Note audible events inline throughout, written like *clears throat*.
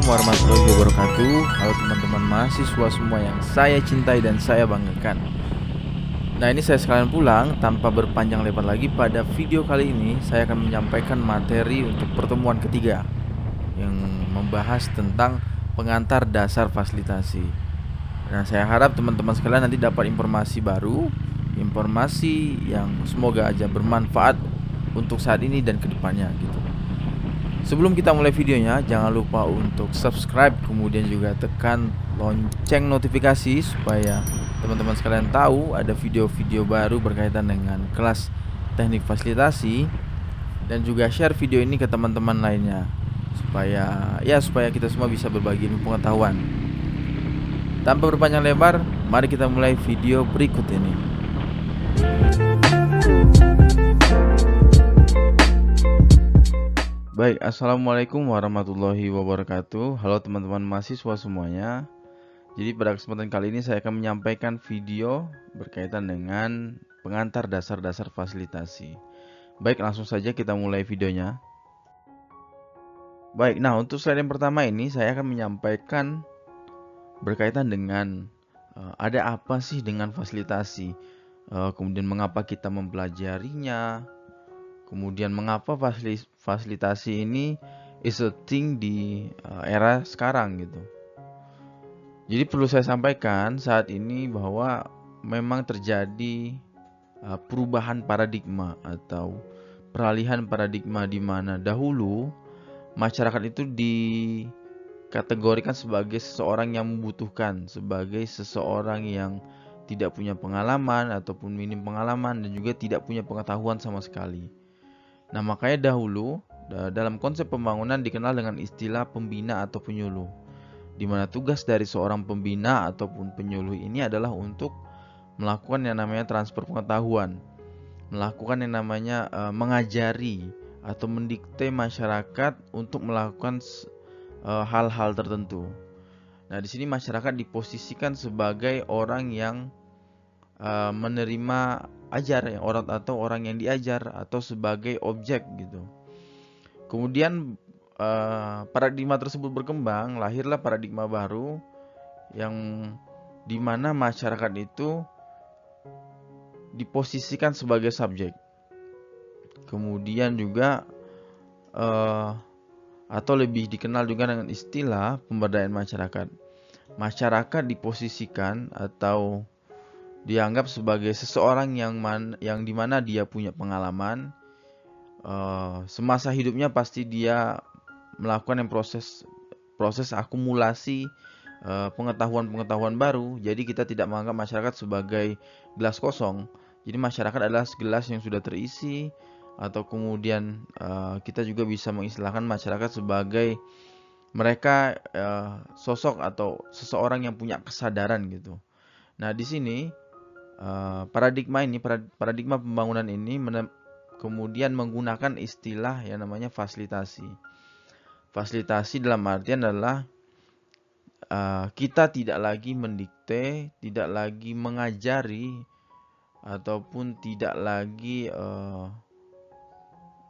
Assalamualaikum warahmatullahi wabarakatuh. Halo teman-teman mahasiswa semua yang saya cintai dan saya banggakan. Nah ini saya sekalian pulang tanpa berpanjang lebar lagi. Pada video kali ini Saya akan menyampaikan materi untuk pertemuan ketiga Yang membahas tentang pengantar dasar fasilitasi. Nah saya harap teman-teman sekalian nanti dapat informasi baru Informasi yang semoga aja bermanfaat untuk saat ini dan ke depannya gitu Sebelum kita mulai videonya, jangan lupa untuk subscribe, kemudian juga tekan lonceng notifikasi supaya teman-teman sekalian tahu ada video-video baru berkaitan dengan kelas teknik fasilitasi dan juga share video ini ke teman-teman lainnya supaya ya supaya kita semua bisa berbagi pengetahuan. Tanpa berpanjang lebar, mari kita mulai video berikut ini. Baik, assalamualaikum warahmatullahi wabarakatuh. Halo teman-teman mahasiswa semuanya. Jadi pada kesempatan kali ini saya akan menyampaikan video berkaitan dengan pengantar dasar-dasar fasilitasi. Baik, langsung saja kita mulai videonya. Baik, nah untuk slide yang pertama ini saya akan menyampaikan berkaitan dengan uh, ada apa sih dengan fasilitasi, uh, kemudian mengapa kita mempelajarinya, Kemudian mengapa fasilitasi ini is a thing di uh, era sekarang gitu. Jadi perlu saya sampaikan saat ini bahwa memang terjadi uh, perubahan paradigma atau peralihan paradigma di mana dahulu masyarakat itu dikategorikan sebagai seseorang yang membutuhkan, sebagai seseorang yang tidak punya pengalaman ataupun minim pengalaman dan juga tidak punya pengetahuan sama sekali. Nah, makanya dahulu dalam konsep pembangunan dikenal dengan istilah pembina atau penyuluh. Di mana tugas dari seorang pembina ataupun penyuluh ini adalah untuk melakukan yang namanya transfer pengetahuan, melakukan yang namanya e, mengajari atau mendikte masyarakat untuk melakukan hal-hal e, tertentu. Nah, di sini masyarakat diposisikan sebagai orang yang e, menerima ajar ya orang atau orang yang diajar atau sebagai objek gitu. Kemudian uh, paradigma tersebut berkembang, lahirlah paradigma baru yang di mana masyarakat itu diposisikan sebagai subjek. Kemudian juga uh, atau lebih dikenal juga dengan istilah pemberdayaan masyarakat. Masyarakat diposisikan atau dianggap sebagai seseorang yang man, yang di mana dia punya pengalaman uh, semasa hidupnya pasti dia melakukan yang proses proses akumulasi uh, pengetahuan-pengetahuan baru jadi kita tidak menganggap masyarakat sebagai gelas kosong jadi masyarakat adalah gelas yang sudah terisi atau kemudian uh, kita juga bisa mengistilahkan masyarakat sebagai mereka uh, sosok atau seseorang yang punya kesadaran gitu. Nah, di sini Eh, paradigma ini paradigma pembangunan ini kemudian menggunakan istilah yang namanya fasilitasi. Fasilitasi dalam artian adalah uh, kita tidak lagi mendikte, tidak lagi mengajari ataupun tidak lagi uh,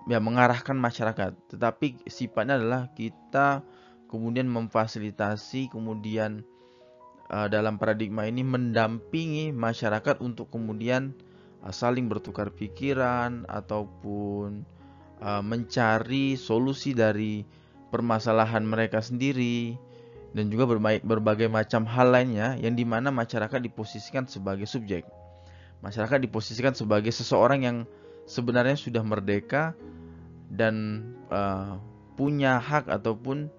ya mengarahkan masyarakat, tetapi sifatnya adalah kita kemudian memfasilitasi kemudian dalam paradigma ini mendampingi masyarakat untuk kemudian uh, saling bertukar pikiran ataupun uh, mencari solusi dari permasalahan mereka sendiri dan juga berbagai, berbagai macam hal lainnya yang di mana masyarakat diposisikan sebagai subjek. Masyarakat diposisikan sebagai seseorang yang sebenarnya sudah merdeka dan uh, punya hak ataupun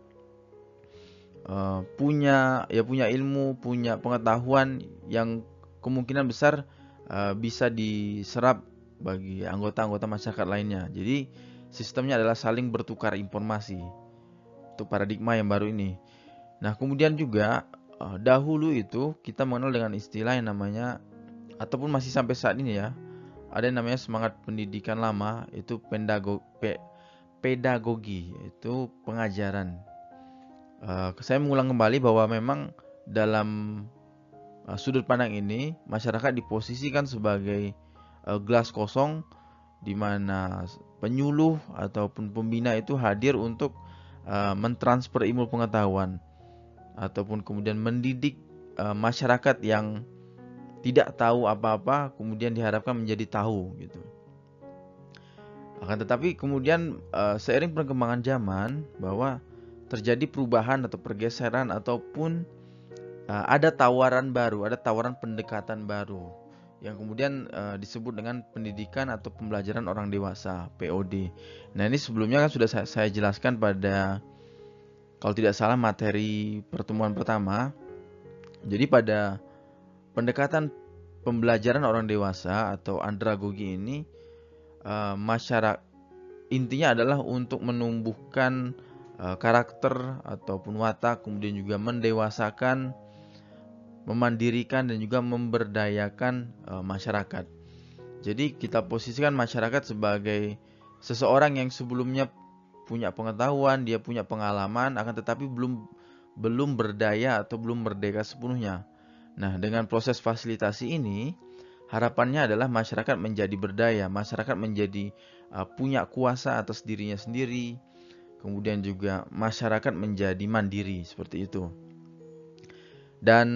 uh, punya ya punya ilmu, punya pengetahuan yang kemungkinan besar uh, bisa diserap bagi anggota-anggota masyarakat lainnya. Jadi sistemnya adalah saling bertukar informasi untuk paradigma yang baru ini. Nah kemudian juga uh, dahulu itu kita mengenal dengan istilah yang namanya ataupun masih sampai saat ini ya ada yang namanya semangat pendidikan lama itu pedagogi, pedagogi itu pengajaran uh, saya mengulang kembali bahwa memang dalam uh, sudut pandang ini masyarakat diposisikan sebagai uh, gelas kosong di mana penyuluh ataupun pembina itu hadir untuk uh, mentransfer ilmu pengetahuan ataupun kemudian mendidik uh, masyarakat yang tidak tahu apa-apa kemudian diharapkan menjadi tahu gitu. Akan tetapi kemudian uh, seiring perkembangan zaman bahwa terjadi perubahan atau pergeseran ataupun uh, ada tawaran baru, ada tawaran pendekatan baru yang kemudian uh, disebut dengan pendidikan atau pembelajaran orang dewasa (POD). Nah, ini sebelumnya kan sudah saya, saya jelaskan pada kalau tidak salah materi pertemuan pertama. Jadi pada pendekatan pembelajaran orang dewasa atau andragogi ini uh, masyarakat intinya adalah untuk menumbuhkan uh, karakter ataupun watak kemudian juga mendewasakan memandirikan dan juga memberdayakan uh, masyarakat. Jadi kita posisikan masyarakat sebagai seseorang yang sebelumnya punya pengetahuan, dia punya pengalaman, akan tetapi belum belum berdaya atau belum merdeka sepenuhnya. Nah, dengan proses fasilitasi ini, harapannya adalah masyarakat menjadi berdaya, masyarakat menjadi uh, punya kuasa atas dirinya sendiri, kemudian juga masyarakat menjadi mandiri seperti itu. Dan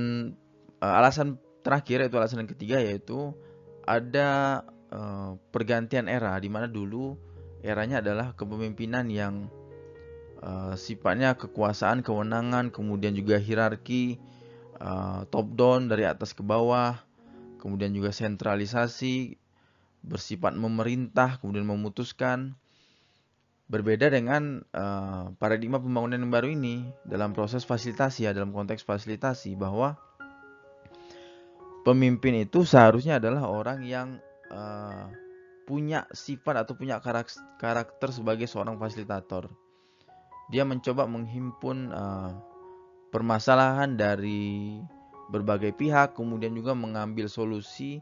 uh, alasan terakhir yaitu alasan yang ketiga yaitu ada uh, pergantian era di mana dulu eranya adalah kepemimpinan yang uh, sifatnya kekuasaan, kewenangan, kemudian juga hierarki uh, top down dari atas ke bawah, kemudian juga sentralisasi bersifat memerintah, kemudian memutuskan Berbeda dengan uh, paradigma pembangunan yang baru ini dalam proses fasilitasi ya, dalam konteks fasilitasi bahwa pemimpin itu seharusnya adalah orang yang uh, punya sifat atau punya karakter sebagai seorang fasilitator. Dia mencoba menghimpun uh, permasalahan dari berbagai pihak, kemudian juga mengambil solusi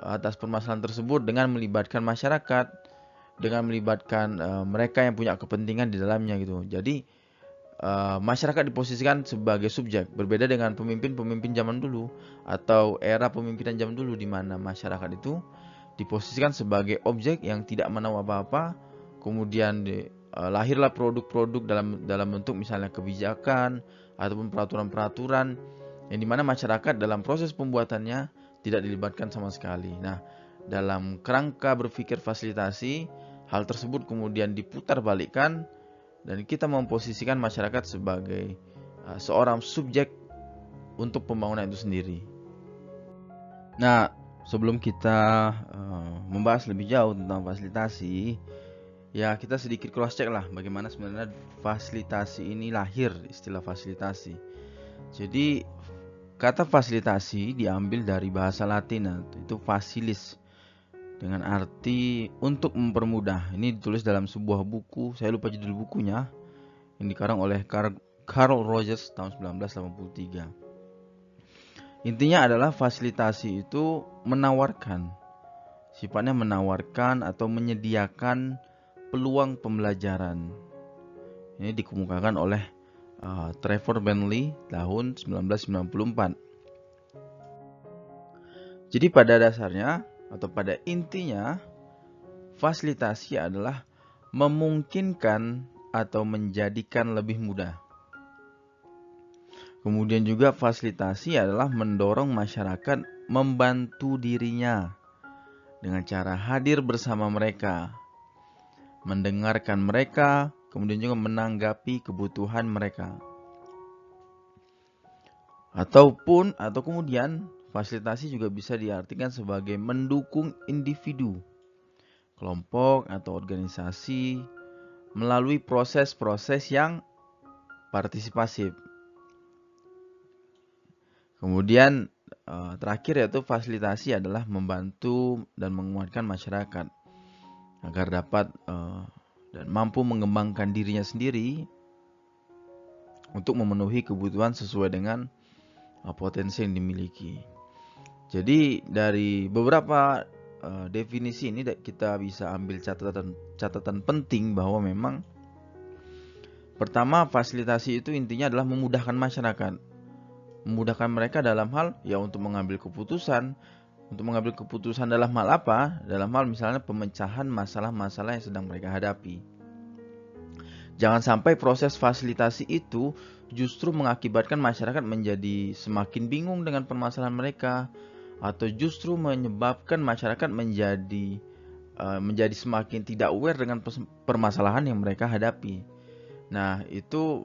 atas permasalahan tersebut dengan melibatkan masyarakat, dengan melibatkan uh, mereka yang punya kepentingan di dalamnya gitu. Jadi uh, masyarakat diposisikan sebagai subjek, berbeda dengan pemimpin-pemimpin zaman dulu atau era pemimpinan zaman dulu di mana masyarakat itu diposisikan sebagai objek yang tidak menahu apa-apa, kemudian di, uh, lahirlah produk-produk dalam dalam bentuk misalnya kebijakan ataupun peraturan-peraturan yang di mana masyarakat dalam proses pembuatannya tidak dilibatkan sama sekali. Nah, dalam kerangka berpikir fasilitasi, Hal tersebut kemudian diputar balikkan dan kita memposisikan masyarakat sebagai uh, seorang subjek untuk pembangunan itu sendiri. Nah, sebelum kita uh, membahas lebih jauh tentang fasilitasi, ya kita sedikit cross check lah bagaimana sebenarnya fasilitasi ini lahir istilah fasilitasi. Jadi kata fasilitasi diambil dari bahasa Latin itu facilis dengan arti untuk mempermudah. Ini ditulis dalam sebuah buku, saya lupa judul bukunya, yang dikarang oleh Carl Rogers tahun 1983. Intinya adalah fasilitasi itu menawarkan, sifatnya menawarkan atau menyediakan peluang pembelajaran. Ini dikemukakan oleh uh, Trevor Bentley tahun 1994. Jadi pada dasarnya atau pada intinya fasilitasi adalah memungkinkan atau menjadikan lebih mudah. Kemudian juga fasilitasi adalah mendorong masyarakat membantu dirinya dengan cara hadir bersama mereka, mendengarkan mereka, kemudian juga menanggapi kebutuhan mereka. Ataupun atau kemudian Fasilitasi juga bisa diartikan sebagai mendukung individu, kelompok, atau organisasi melalui proses-proses yang partisipasif. Kemudian eh, terakhir yaitu fasilitasi adalah membantu dan menguatkan masyarakat agar dapat eh, dan mampu mengembangkan dirinya sendiri untuk memenuhi kebutuhan sesuai dengan eh, potensi yang dimiliki. Jadi dari beberapa uh, definisi ini kita bisa ambil catatan catatan penting bahwa memang pertama fasilitasi itu intinya adalah memudahkan masyarakat. Memudahkan mereka dalam hal ya untuk mengambil keputusan, untuk mengambil keputusan dalam hal apa? Dalam hal misalnya pemecahan masalah-masalah yang sedang mereka hadapi. Jangan sampai proses fasilitasi itu justru mengakibatkan masyarakat menjadi semakin bingung dengan permasalahan mereka atau justru menyebabkan masyarakat menjadi uh, menjadi semakin tidak aware dengan permasalahan yang mereka hadapi. Nah, itu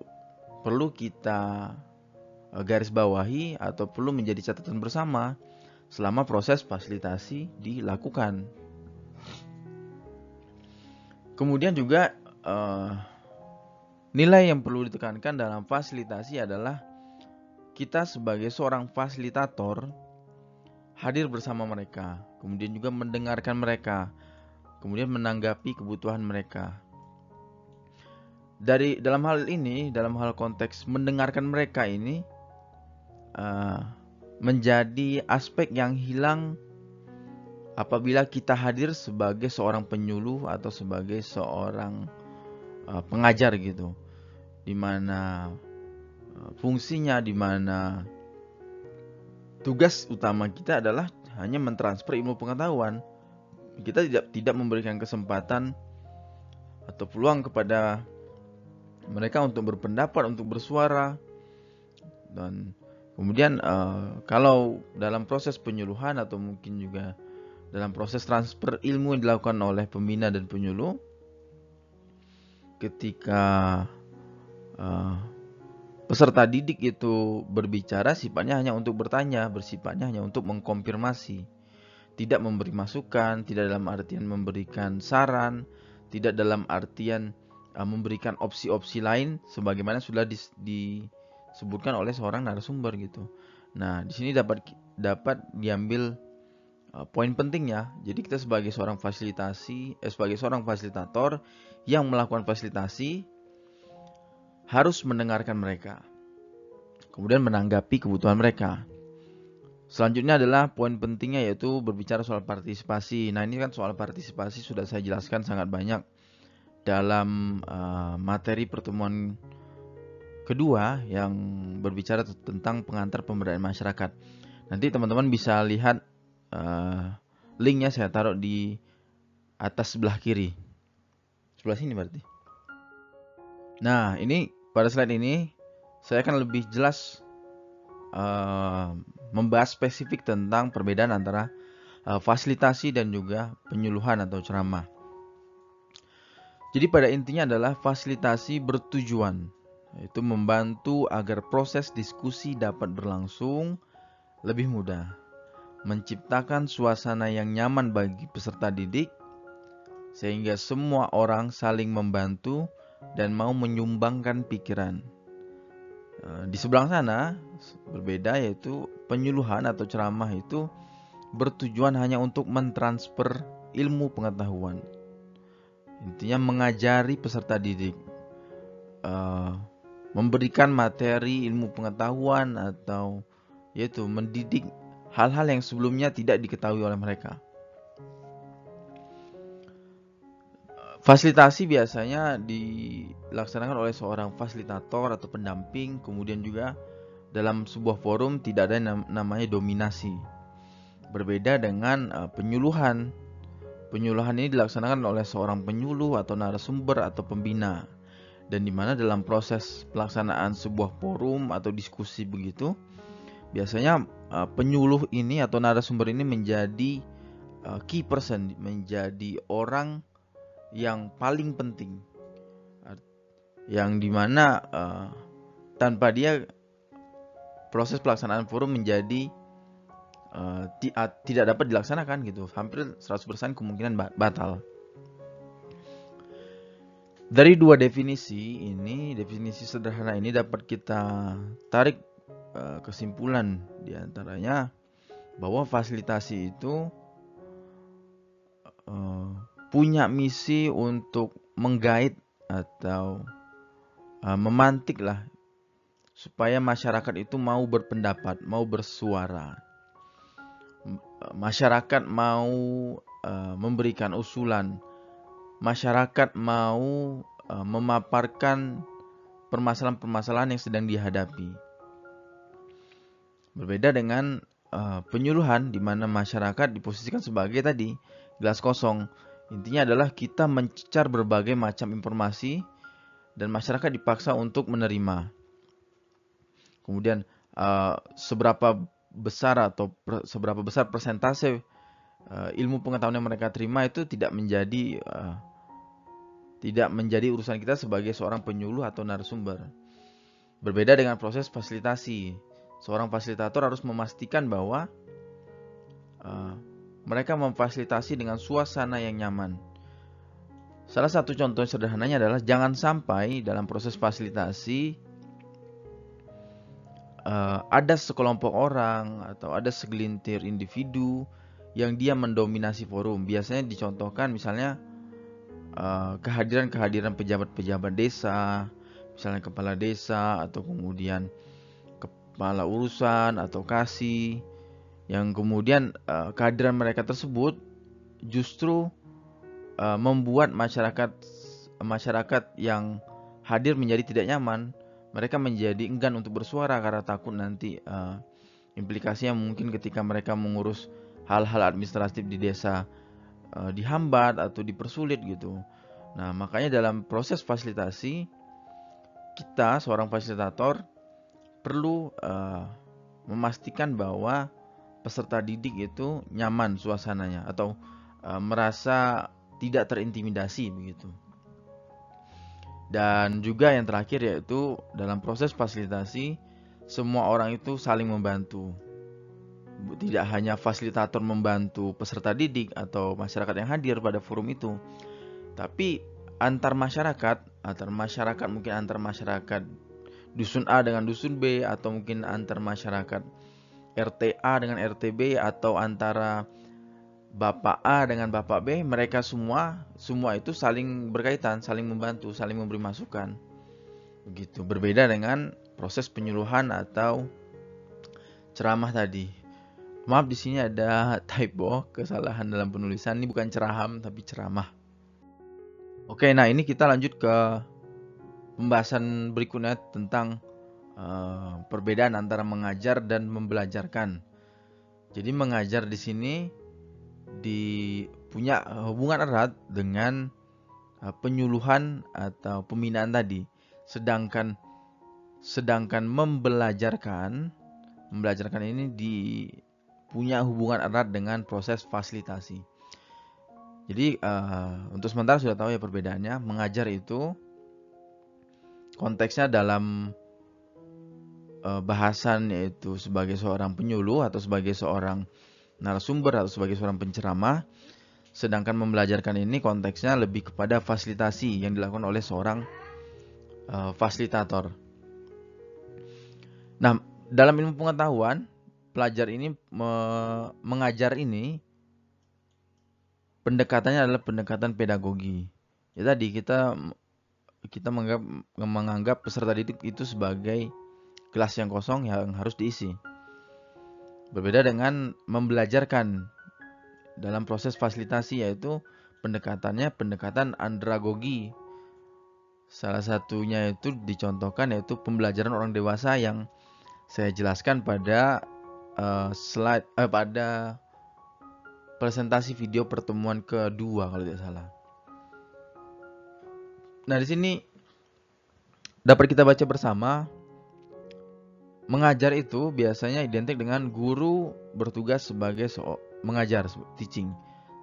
perlu kita uh, garis bawahi atau perlu menjadi catatan bersama selama proses fasilitasi dilakukan. Kemudian juga uh, Nilai yang perlu ditekankan dalam fasilitasi adalah kita sebagai seorang fasilitator hadir bersama mereka, kemudian juga mendengarkan mereka, kemudian menanggapi kebutuhan mereka. Dari dalam hal ini, dalam hal konteks mendengarkan mereka ini uh, menjadi aspek yang hilang apabila kita hadir sebagai seorang penyuluh atau sebagai seorang uh, pengajar gitu di mana eh, fungsinya, di mana tugas utama kita adalah hanya mentransfer ilmu pengetahuan. Kita tidak tidak memberikan kesempatan atau peluang kepada mereka untuk berpendapat, untuk bersuara. Dan kemudian uh, kalau dalam proses penyuluhan atau mungkin juga dalam proses transfer ilmu yang dilakukan oleh pembina dan penyuluh ketika uh, peserta didik itu berbicara sifatnya hanya untuk bertanya, bersifatnya hanya untuk mengkonfirmasi. Tidak memberi masukan, tidak dalam artian memberikan saran, tidak dalam artian uh, memberikan opsi-opsi lain sebagaimana sudah dis, disebutkan oleh seorang narasumber gitu. Nah, di sini dapat dapat diambil uh, poin pentingnya. Jadi kita sebagai seorang fasilitasi, eh, sebagai seorang fasilitator yang melakukan fasilitasi harus mendengarkan mereka, kemudian menanggapi kebutuhan mereka. Selanjutnya adalah poin pentingnya yaitu berbicara soal partisipasi. Nah ini kan soal partisipasi sudah saya jelaskan sangat banyak dalam uh, materi pertemuan kedua yang berbicara tentang pengantar pemberdayaan masyarakat. Nanti teman-teman bisa lihat uh, linknya saya taruh di atas sebelah kiri. Sebelah sini berarti. Nah, ini pada slide ini saya akan lebih jelas uh, membahas spesifik tentang perbedaan antara uh, fasilitasi dan juga penyuluhan atau ceramah. Jadi pada intinya adalah fasilitasi bertujuan yaitu membantu agar proses diskusi dapat berlangsung lebih mudah, menciptakan suasana yang nyaman bagi peserta didik sehingga semua orang saling membantu dan mau menyumbangkan pikiran. Eh, di sebelah sana berbeda yaitu penyuluhan atau ceramah itu bertujuan hanya untuk mentransfer ilmu pengetahuan. Intinya mengajari peserta didik, uh, memberikan materi ilmu pengetahuan atau yaitu mendidik hal-hal yang sebelumnya tidak diketahui oleh mereka. Fasilitasi biasanya dilaksanakan oleh seorang fasilitator atau pendamping, kemudian juga dalam sebuah forum tidak ada namanya dominasi. Berbeda dengan uh, penyuluhan. Penyuluhan ini dilaksanakan oleh seorang penyuluh atau narasumber atau pembina. Dan di mana dalam proses pelaksanaan sebuah forum atau diskusi begitu, biasanya uh, penyuluh ini atau narasumber ini menjadi uh, key person, menjadi orang yang paling penting. Yang di mana uh, tanpa dia proses pelaksanaan forum menjadi uh, ti tidak dapat dilaksanakan gitu. Hampir 100% kemungkinan batal. Dari dua definisi ini definisi sederhana ini dapat kita tarik uh, kesimpulan di antaranya bahwa fasilitasi itu punya misi untuk menggait atau uh, memantik lah supaya masyarakat itu mau berpendapat, mau bersuara. Masyarakat mau uh, memberikan usulan, masyarakat mau uh, memaparkan permasalahan-permasalahan yang sedang dihadapi. Berbeda dengan uh, penyuluhan di mana masyarakat diposisikan sebagai tadi gelas kosong Intinya adalah kita mencecar berbagai macam informasi dan masyarakat dipaksa untuk menerima. Kemudian uh, seberapa besar atau per, seberapa besar persentase uh, ilmu pengetahuan yang mereka terima itu tidak menjadi uh, tidak menjadi urusan kita sebagai seorang penyuluh atau narasumber. Berbeda dengan proses fasilitasi, seorang fasilitator harus memastikan bahwa uh, mereka memfasilitasi dengan suasana yang nyaman. Salah satu contoh sederhananya adalah jangan sampai dalam proses fasilitasi uh, ada sekelompok orang atau ada segelintir individu yang dia mendominasi forum. Biasanya dicontohkan misalnya uh, kehadiran-kehadiran pejabat-pejabat desa, misalnya kepala desa atau kemudian kepala urusan atau kasih yang kemudian uh, kehadiran mereka tersebut justru uh, membuat masyarakat masyarakat yang hadir menjadi tidak nyaman. Mereka menjadi enggan untuk bersuara karena takut nanti uh, implikasinya mungkin ketika mereka mengurus hal-hal administratif di desa uh, dihambat atau dipersulit gitu. Nah makanya dalam proses fasilitasi kita seorang fasilitator perlu uh, memastikan bahwa peserta didik itu nyaman suasananya atau e, merasa tidak terintimidasi begitu. Dan juga yang terakhir yaitu dalam proses fasilitasi semua orang itu saling membantu. Tidak hanya fasilitator membantu peserta didik atau masyarakat yang hadir pada forum itu, tapi antar masyarakat, antar masyarakat mungkin antar masyarakat dusun A dengan dusun B atau mungkin antar masyarakat RTA dengan RTB atau antara Bapak A dengan Bapak B, mereka semua semua itu saling berkaitan, saling membantu, saling memberi masukan. Begitu. Berbeda dengan proses penyuluhan atau ceramah tadi. Maaf di sini ada *laughs* typo, kesalahan dalam penulisan. Ini bukan ceraham tapi ceramah. Oke, nah ini kita lanjut ke pembahasan berikutnya tentang uh, perbedaan antara mengajar dan membelajarkan. Jadi mengajar di sini punya hubungan erat dengan uh, penyuluhan atau pembinaan tadi. Sedangkan sedangkan membelajarkan membelajarkan ini di punya hubungan erat dengan proses fasilitasi. Jadi uh, untuk sementara sudah tahu ya perbedaannya. Mengajar itu konteksnya dalam uh, bahasan yaitu sebagai seorang penyuluh atau sebagai seorang narasumber atau sebagai seorang penceramah. Sedangkan membelajarkan ini konteksnya lebih kepada fasilitasi yang dilakukan oleh seorang uh, fasilitator. Nah, dalam ilmu pengetahuan, pelajar ini me mengajar ini pendekatannya adalah pendekatan pedagogi. Ya tadi kita kita menganggap menganggap peserta didik itu sebagai kelas yang kosong yang harus diisi. Berbeda dengan membelajarkan dalam proses fasilitasi yaitu pendekatannya pendekatan andragogi. Salah satunya itu dicontohkan yaitu pembelajaran orang dewasa yang saya jelaskan pada uh, slide uh, pada presentasi video pertemuan kedua kalau tidak salah. Nah, di sini dapat kita baca bersama Mengajar itu biasanya identik dengan guru bertugas sebagai so mengajar, teaching.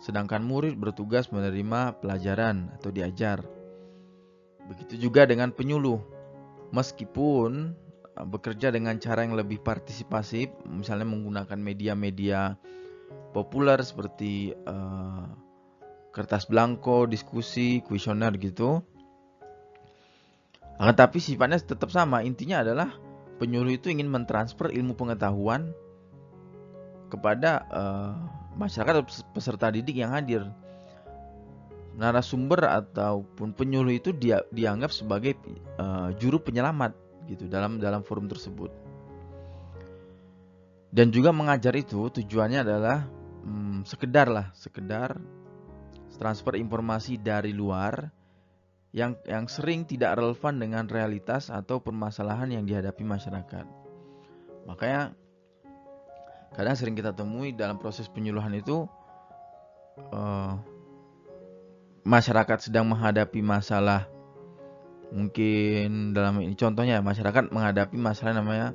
Sedangkan murid bertugas menerima pelajaran atau diajar. Begitu juga dengan penyuluh. Meskipun uh, bekerja dengan cara yang lebih partisipasif, misalnya menggunakan media-media populer seperti uh, kertas blanko, diskusi, kuesioner gitu. Akan tapi sifatnya tetap sama. Intinya adalah penyuluh itu ingin mentransfer ilmu pengetahuan kepada uh, masyarakat peserta didik yang hadir. Narasumber ataupun penyuluh itu dia dianggap sebagai uh, juru penyelamat gitu dalam dalam forum tersebut. Dan juga mengajar itu tujuannya adalah hmm, sekedar lah, sekedar transfer informasi dari luar yang yang sering tidak relevan dengan realitas atau permasalahan yang dihadapi masyarakat. Makanya kadang sering kita temui dalam proses penyuluhan itu uh, masyarakat sedang menghadapi masalah Mungkin dalam ini contohnya masyarakat menghadapi masalah namanya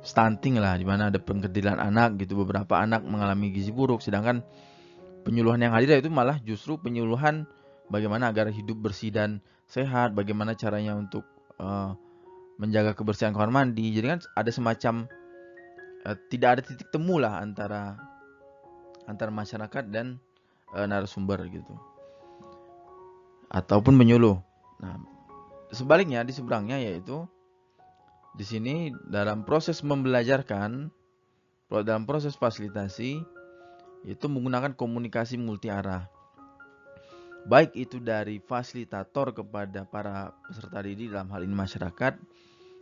stunting lah, di mana ada pengkecilan anak gitu. Beberapa anak mengalami gizi buruk, sedangkan penyuluhan yang hadir itu malah justru penyuluhan bagaimana agar hidup bersih dan sehat, bagaimana caranya untuk uh, menjaga kebersihan kamar mandi. Jadi kan ada semacam uh, tidak ada titik temu lah antara antara masyarakat dan uh, narasumber gitu ataupun penyuluh. Nah, sebaliknya di seberangnya yaitu di sini dalam proses membelajarkan dalam proses fasilitasi itu menggunakan komunikasi multi arah. Baik itu dari fasilitator kepada para peserta didik dalam hal ini masyarakat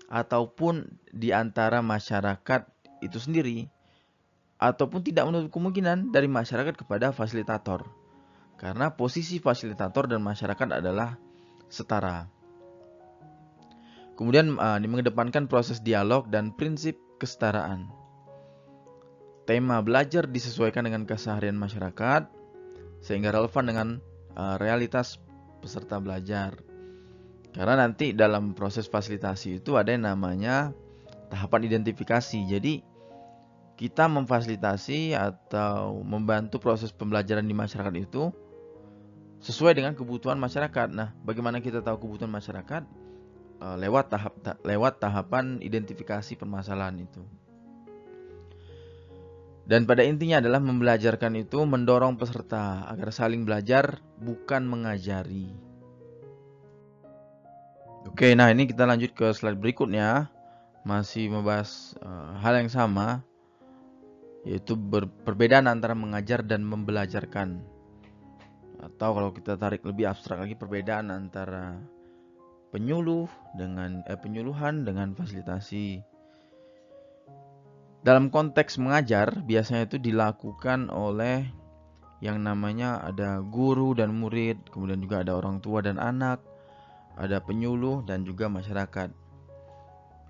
ataupun di antara masyarakat itu sendiri ataupun tidak menutup kemungkinan dari masyarakat kepada fasilitator. Karena posisi fasilitator dan masyarakat adalah setara. Kemudian uh, mengedepankan proses dialog dan prinsip kesetaraan. Tema belajar disesuaikan dengan keseharian masyarakat sehingga relevan dengan realitas peserta belajar. Karena nanti dalam proses fasilitasi itu ada yang namanya tahapan identifikasi. Jadi kita memfasilitasi atau membantu proses pembelajaran di masyarakat itu sesuai dengan kebutuhan masyarakat. Nah, bagaimana kita tahu kebutuhan masyarakat? Uh, lewat tahap ta lewat tahapan identifikasi permasalahan itu. Dan pada intinya adalah membelajarkan itu mendorong peserta agar saling belajar bukan mengajari. Oke, nah ini kita lanjut ke slide berikutnya. Masih membahas uh, hal yang sama yaitu perbedaan antara mengajar dan membelajarkan atau kalau kita tarik lebih abstrak lagi perbedaan antara penyuluh dengan eh, penyuluhan dengan fasilitasi. Dalam konteks mengajar biasanya itu dilakukan oleh yang namanya ada guru dan murid, kemudian juga ada orang tua dan anak, ada penyuluh dan juga masyarakat.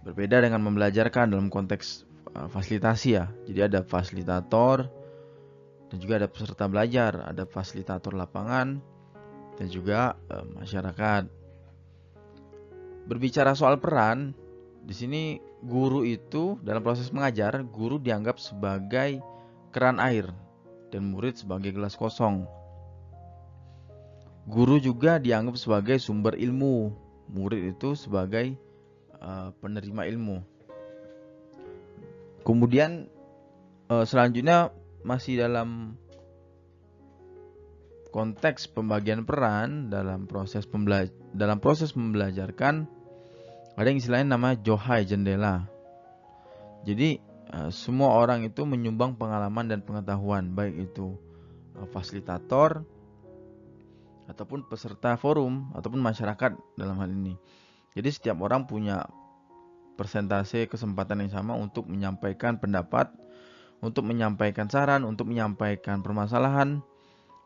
Berbeda dengan membelajarkan dalam konteks uh, fasilitasi ya. Jadi ada fasilitator, dan juga ada peserta belajar, ada fasilitator lapangan dan juga e, masyarakat. Berbicara soal peran, di sini guru itu dalam proses mengajar, guru dianggap sebagai keran air dan murid sebagai gelas kosong. Guru juga dianggap sebagai sumber ilmu, murid itu sebagai uh, penerima ilmu. Kemudian uh, selanjutnya masih dalam konteks pembagian peran dalam proses dalam proses membelajarkan ada yang istilahnya nama johai jendela. Jadi eh, semua orang itu menyumbang pengalaman dan pengetahuan baik itu eh, fasilitator ataupun peserta forum ataupun masyarakat dalam hal ini. Jadi setiap orang punya persentase kesempatan yang sama untuk menyampaikan pendapat untuk menyampaikan saran, untuk menyampaikan permasalahan,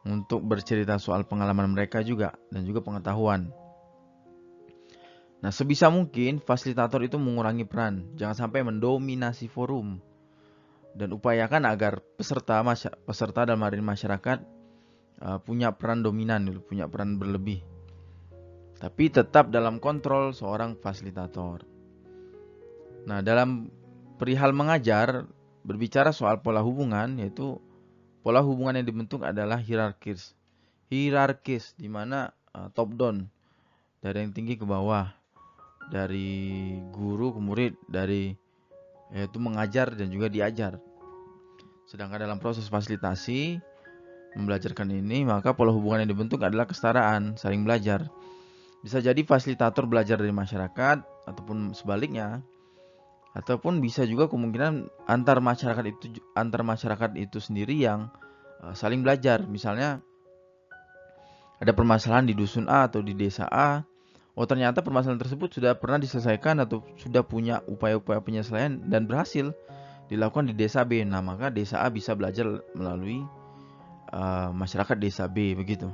untuk bercerita soal pengalaman mereka juga dan juga pengetahuan. Nah, sebisa mungkin fasilitator itu mengurangi peran, jangan sampai mendominasi forum dan upayakan agar peserta peserta dalam hari masyarakat uh, punya peran dominan, punya peran berlebih. Tapi tetap dalam kontrol seorang fasilitator. Nah, dalam perihal mengajar, berbicara soal pola hubungan yaitu pola hubungan yang dibentuk adalah hierarkis. Hierarkis di mana uh, top down dari yang tinggi ke bawah, dari guru ke murid, dari yaitu mengajar dan juga diajar. Sedangkan dalam proses fasilitasi membelajarkan ini, maka pola hubungan yang dibentuk adalah kesetaraan, saling belajar. Bisa jadi fasilitator belajar dari masyarakat ataupun sebaliknya, ataupun bisa juga kemungkinan antar masyarakat itu antar masyarakat itu sendiri yang uh, saling belajar misalnya ada permasalahan di dusun A atau di desa A oh ternyata permasalahan tersebut sudah pernah diselesaikan atau sudah punya upaya-upaya penyelesaian dan berhasil dilakukan di desa B. Nah maka desa A bisa belajar melalui uh, masyarakat desa B begitu.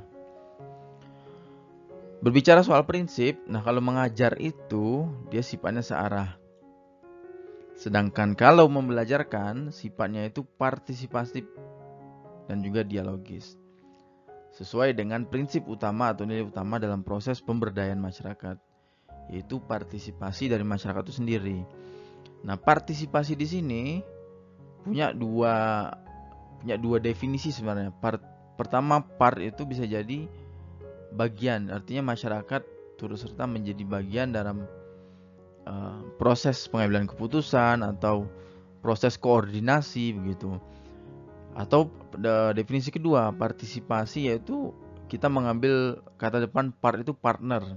Berbicara soal prinsip nah kalau mengajar itu dia sifatnya searah. Sedangkan kalau membelajarkan sifatnya itu partisipatif dan juga dialogis. Sesuai dengan prinsip utama atau nilai utama dalam proses pemberdayaan masyarakat, yaitu partisipasi dari masyarakat itu sendiri. Nah, partisipasi di sini punya dua punya dua definisi sebenarnya. Part, pertama, part itu bisa jadi bagian, artinya masyarakat turut serta menjadi bagian dalam uh, proses pengambilan keputusan atau proses koordinasi begitu. Atau definisi kedua, partisipasi yaitu kita mengambil kata depan part itu partner.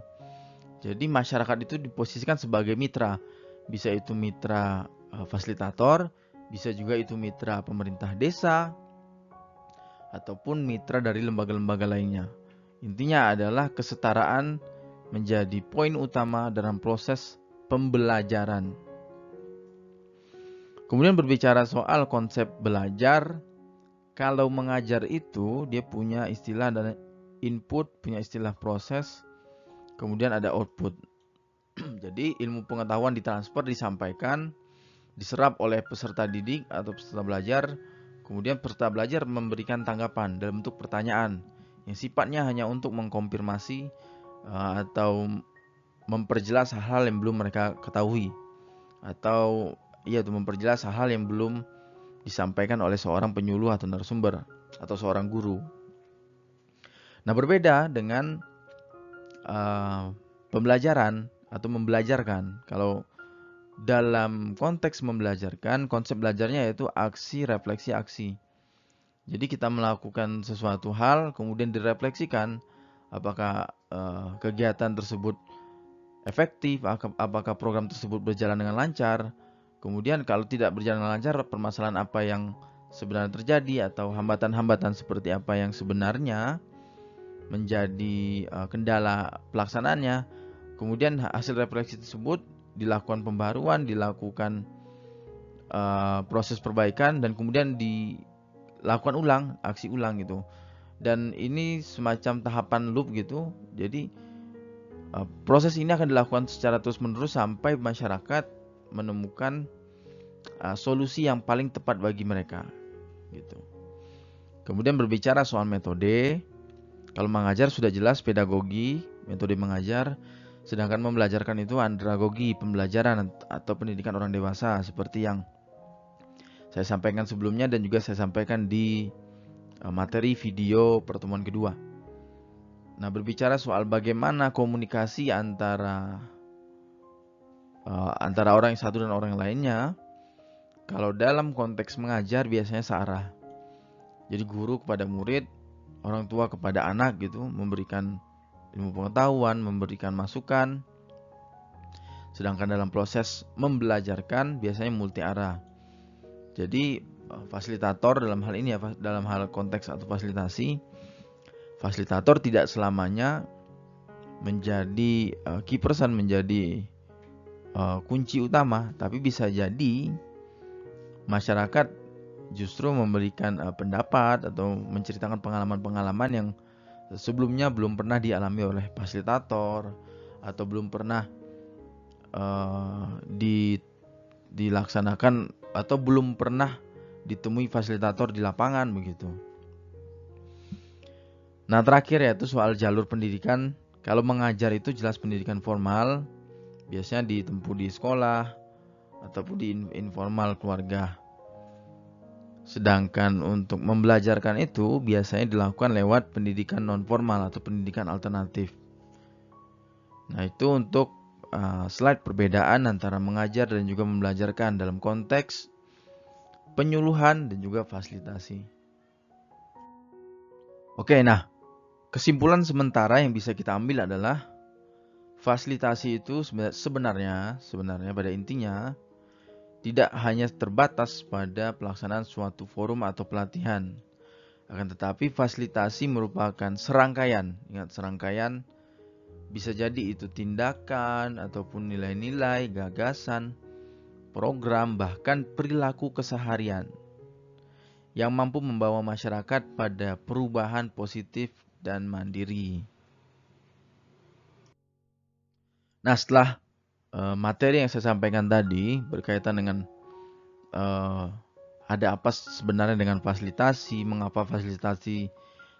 Jadi masyarakat itu diposisikan sebagai mitra. Bisa itu mitra uh, fasilitator, bisa juga itu mitra pemerintah desa, ataupun mitra dari lembaga-lembaga lainnya. Intinya adalah kesetaraan menjadi poin utama dalam proses pembelajaran. Kemudian berbicara soal konsep belajar, kalau mengajar itu dia punya istilah dan input, punya istilah proses, kemudian ada output. *clears throat* Jadi ilmu pengetahuan ditransfer, disampaikan, diserap oleh peserta didik atau peserta belajar, kemudian peserta belajar memberikan tanggapan dalam bentuk pertanyaan yang sifatnya hanya untuk mengkonfirmasi uh, atau memperjelas hal-hal yang belum mereka ketahui atau iya itu memperjelas hal-hal yang belum disampaikan oleh seorang penyuluh atau narasumber atau seorang guru. Nah, berbeda dengan uh, pembelajaran atau membelajarkan. Kalau dalam konteks membelajarkan, konsep belajarnya yaitu aksi, refleksi, aksi. Jadi kita melakukan sesuatu hal, kemudian direfleksikan apakah uh, kegiatan tersebut efektif, apakah program tersebut berjalan dengan lancar. Kemudian kalau tidak berjalan lancar, permasalahan apa yang sebenarnya terjadi atau hambatan-hambatan seperti apa yang sebenarnya menjadi uh, kendala pelaksanaannya. Kemudian hasil refleksi tersebut dilakukan pembaruan, dilakukan uh, proses perbaikan dan kemudian dilakukan ulang, aksi ulang gitu. Dan ini semacam tahapan loop gitu. Jadi uh, proses ini akan dilakukan secara terus-menerus sampai masyarakat menemukan uh, solusi yang paling tepat bagi mereka gitu. Kemudian berbicara soal metode, kalau mengajar sudah jelas pedagogi, metode mengajar, Sedangkan membelajarkan itu andragogi, pembelajaran atau pendidikan orang dewasa seperti yang saya sampaikan sebelumnya dan juga saya sampaikan di e, materi video pertemuan kedua. Nah, berbicara soal bagaimana komunikasi antara uh, antara orang yang satu dan orang yang lainnya, kalau dalam konteks mengajar biasanya searah. Jadi guru kepada murid, orang tua kepada anak gitu, memberikan ilmu pengetahuan, memberikan masukan. Sedangkan dalam proses membelajarkan biasanya multi arah. Jadi eh, fasilitator dalam hal ini ya dalam hal konteks atau fasilitasi fasilitator tidak selamanya menjadi uh, key person menjadi uh, kunci utama tapi bisa jadi masyarakat justru memberikan uh, pendapat atau menceritakan pengalaman-pengalaman yang sebelumnya belum pernah dialami oleh fasilitator atau belum pernah uh, di dilaksanakan atau belum pernah ditemui fasilitator di lapangan begitu. Nah terakhir yaitu soal jalur pendidikan. Kalau mengajar itu jelas pendidikan formal, biasanya ditempuh di sekolah ataupun di informal keluarga. Sedangkan untuk membelajarkan itu biasanya dilakukan lewat pendidikan non formal atau pendidikan alternatif. Nah, itu untuk uh, slide perbedaan antara mengajar dan juga membelajarkan dalam konteks penyuluhan dan juga fasilitasi. Oke, nah, kesimpulan sementara yang bisa kita ambil adalah fasilitasi itu sebenarnya sebenarnya pada intinya tidak hanya terbatas pada pelaksanaan suatu forum atau pelatihan. Akan tetapi fasilitasi merupakan serangkaian, ingat serangkaian bisa jadi itu tindakan ataupun nilai-nilai, gagasan, program bahkan perilaku keseharian yang mampu membawa masyarakat pada perubahan positif dan mandiri. Nah, setelah uh, materi yang saya sampaikan tadi berkaitan dengan uh, ada apa sebenarnya dengan fasilitasi, mengapa fasilitasi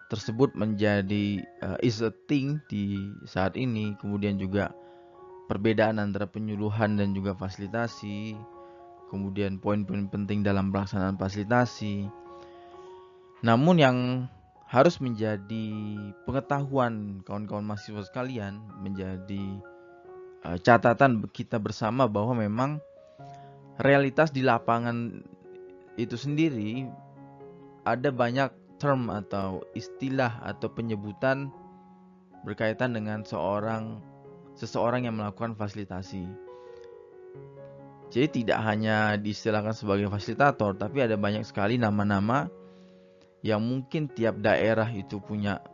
tersebut menjadi uh, is a thing di saat ini kemudian juga perbedaan antara penyuluhan dan juga fasilitasi kemudian poin-poin penting dalam pelaksanaan fasilitasi. Namun yang harus menjadi pengetahuan kawan-kawan mahasiswa sekalian menjadi catatan kita bersama bahwa memang realitas di lapangan itu sendiri ada banyak term atau istilah atau penyebutan berkaitan dengan seorang seseorang yang melakukan fasilitasi. Jadi tidak hanya diistilahkan sebagai fasilitator, tapi ada banyak sekali nama-nama yang mungkin tiap daerah itu punya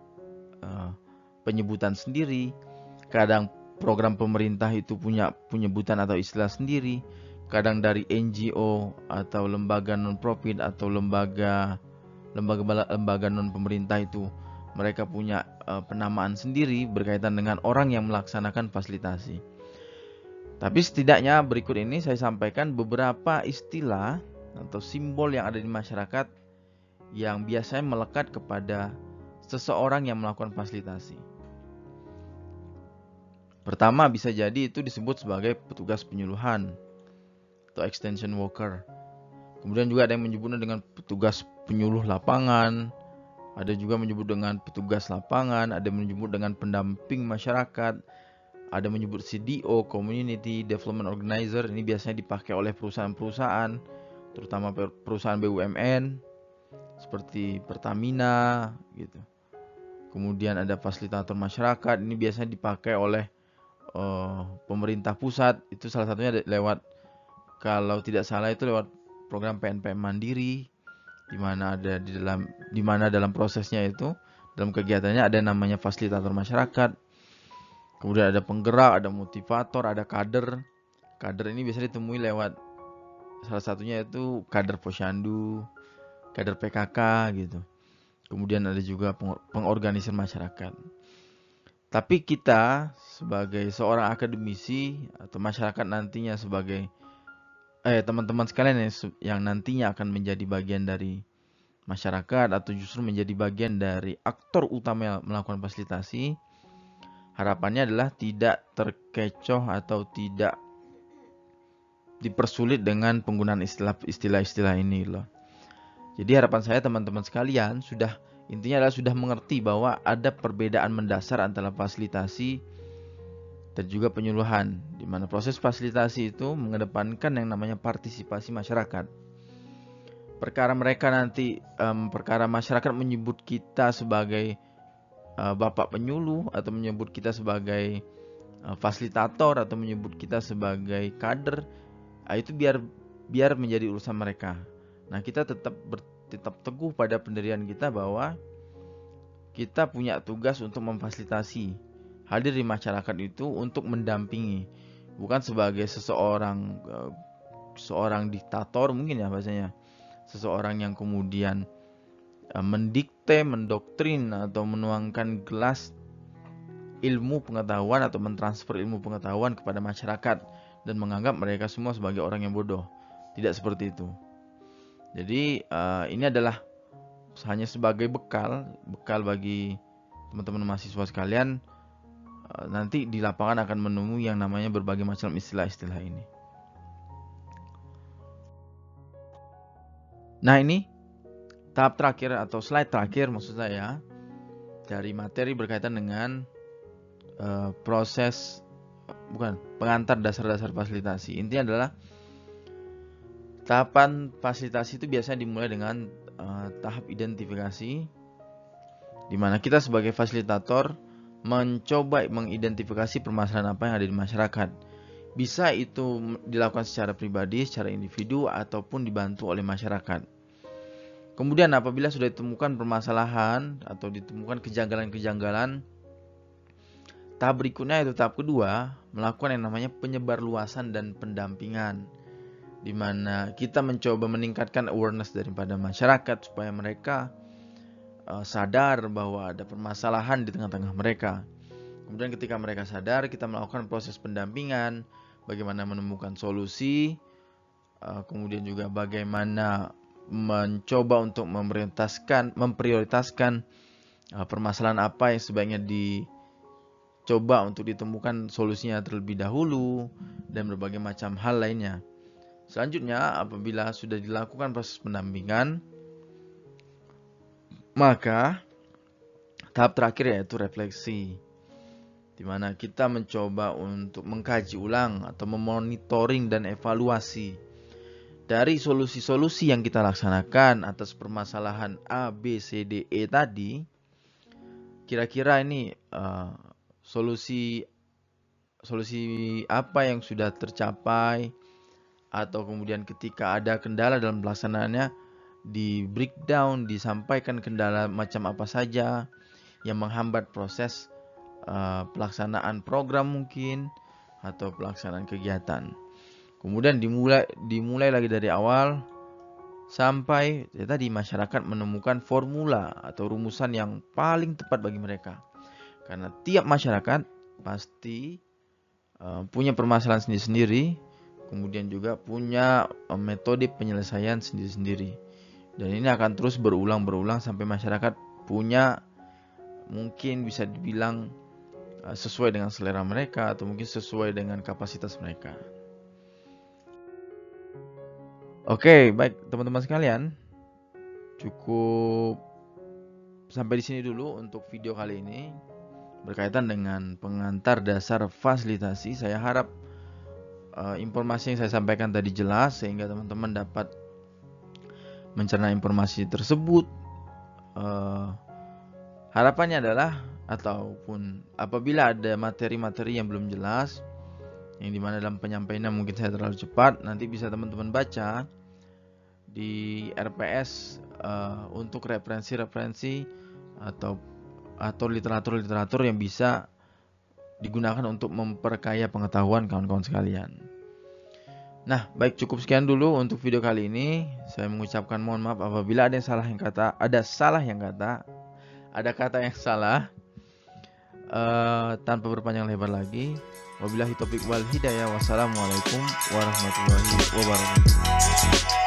uh, penyebutan sendiri. Kadang program pemerintah itu punya penyebutan atau istilah sendiri. Kadang dari NGO atau lembaga non profit atau lembaga lembaga lembaga non pemerintah itu mereka punya uh, penamaan sendiri berkaitan dengan orang yang melaksanakan fasilitasi. Tapi setidaknya berikut ini saya sampaikan beberapa istilah atau simbol yang ada di masyarakat yang biasanya melekat kepada seseorang yang melakukan fasilitasi. Pertama bisa jadi itu disebut sebagai petugas penyuluhan atau extension worker. Kemudian juga ada yang menyebutnya dengan petugas penyuluh lapangan, ada juga menyebut dengan petugas lapangan, ada menyebut dengan pendamping masyarakat, ada menyebut CDO, Community Development Organizer. Ini biasanya dipakai oleh perusahaan-perusahaan, terutama perusahaan BUMN seperti Pertamina gitu. Kemudian ada fasilitator masyarakat ini biasanya dipakai oleh uh, pemerintah pusat itu salah satunya lewat kalau tidak salah itu lewat program PNPM Mandiri di mana ada di dalam di mana dalam prosesnya itu dalam kegiatannya ada namanya fasilitator masyarakat. Kemudian ada penggerak, ada motivator, ada kader. Kader ini biasa ditemui lewat salah satunya itu kader posyandu, kader PKK gitu. Kemudian ada juga pengorganisir masyarakat. Tapi kita sebagai seorang akademisi atau masyarakat nantinya sebagai eh teman-teman sekalian yang, yang nantinya akan menjadi bagian dari masyarakat atau justru menjadi bagian dari aktor utama yang melakukan fasilitasi, harapannya adalah tidak terkecoh atau tidak dipersulit dengan penggunaan istilah-istilah ini loh. Jadi harapan saya teman-teman sekalian sudah intinya adalah sudah mengerti bahwa ada perbedaan mendasar antara fasilitasi dan juga penyuluhan di mana proses fasilitasi itu mengedepankan yang namanya partisipasi masyarakat. Perkara mereka nanti um, perkara masyarakat menyebut kita sebagai uh, bapak penyuluh atau menyebut kita sebagai uh, fasilitator atau menyebut kita sebagai kader, uh, itu biar biar menjadi urusan mereka. Nah, kita tetap ber, tetap teguh pada pendirian kita bahwa kita punya tugas untuk memfasilitasi hadir di masyarakat itu untuk mendampingi, bukan sebagai seseorang uh, seorang diktator mungkin ya bahasanya. Seseorang yang kemudian uh, mendikte, mendoktrin atau menuangkan gelas ilmu pengetahuan atau mentransfer ilmu pengetahuan kepada masyarakat dan menganggap mereka semua sebagai orang yang bodoh. Tidak seperti itu. Jadi uh, ini adalah hanya sebagai bekal, bekal bagi teman-teman mahasiswa sekalian uh, nanti di lapangan akan menemui yang namanya berbagai macam istilah-istilah ini. Nah ini tahap terakhir atau slide terakhir maksud saya dari materi berkaitan dengan uh, proses bukan pengantar dasar-dasar fasilitasi. Intinya adalah Tahapan fasilitasi itu biasanya dimulai dengan uh, tahap identifikasi, di mana kita sebagai fasilitator mencoba mengidentifikasi permasalahan apa yang ada di masyarakat. Bisa itu dilakukan secara pribadi, secara individu, ataupun dibantu oleh masyarakat. Kemudian apabila sudah ditemukan permasalahan atau ditemukan kejanggalan-kejanggalan, tahap berikutnya yaitu tahap kedua, melakukan yang namanya penyebar luasan dan pendampingan di mana kita mencoba meningkatkan awareness daripada masyarakat supaya mereka uh, sadar bahwa ada permasalahan di tengah-tengah mereka. Kemudian ketika mereka sadar, kita melakukan proses pendampingan, bagaimana menemukan solusi, uh, kemudian juga bagaimana mencoba untuk memprioritaskan memprioritaskan uh, permasalahan apa yang sebaiknya dicoba untuk ditemukan solusinya terlebih dahulu dan berbagai macam hal lainnya. Selanjutnya, apabila sudah dilakukan proses pendampingan, maka tahap terakhir yaitu refleksi di mana kita mencoba untuk mengkaji ulang atau memonitoring dan evaluasi dari solusi-solusi yang kita laksanakan atas permasalahan A, B, C, D, E tadi, kira-kira ini uh, solusi solusi apa yang sudah tercapai atau kemudian ketika ada kendala dalam pelaksanaannya di breakdown disampaikan kendala macam apa saja yang menghambat proses uh, pelaksanaan program mungkin atau pelaksanaan kegiatan. Kemudian dimulai dimulai lagi dari awal sampai ya tadi masyarakat menemukan formula atau rumusan yang paling tepat bagi mereka. Karena tiap masyarakat pasti uh, punya permasalahan sendiri-sendiri, kemudian juga punya uh, metode penyelesaian sendiri-sendiri. Dan ini akan terus berulang-berulang sampai masyarakat punya mungkin bisa dibilang Uh, sesuai dengan selera mereka atau mungkin sesuai dengan kapasitas mereka. Oke, baik teman-teman sekalian. Cukup sampai di sini dulu untuk video kali ini berkaitan dengan pengantar dasar fasilitasi. Saya harap uh, informasi yang saya sampaikan tadi jelas sehingga teman-teman dapat mencerna informasi tersebut. Uh, harapannya adalah ataupun apabila ada materi-materi yang belum jelas yang di mana dalam penyampaiannya mungkin saya terlalu cepat nanti bisa teman-teman baca di RPS uh, eh, untuk referensi-referensi atau atau literatur-literatur yang bisa digunakan untuk memperkaya pengetahuan kawan-kawan sekalian. Nah, baik cukup sekian dulu untuk video kali ini. Saya mengucapkan mohon maaf apabila ada yang salah yang kata, ada salah yang kata, ada kata yang salah uh, tanpa berpanjang lebar lagi wabillahi taufiq wal hidayah wassalamualaikum warahmatullahi wabarakatuh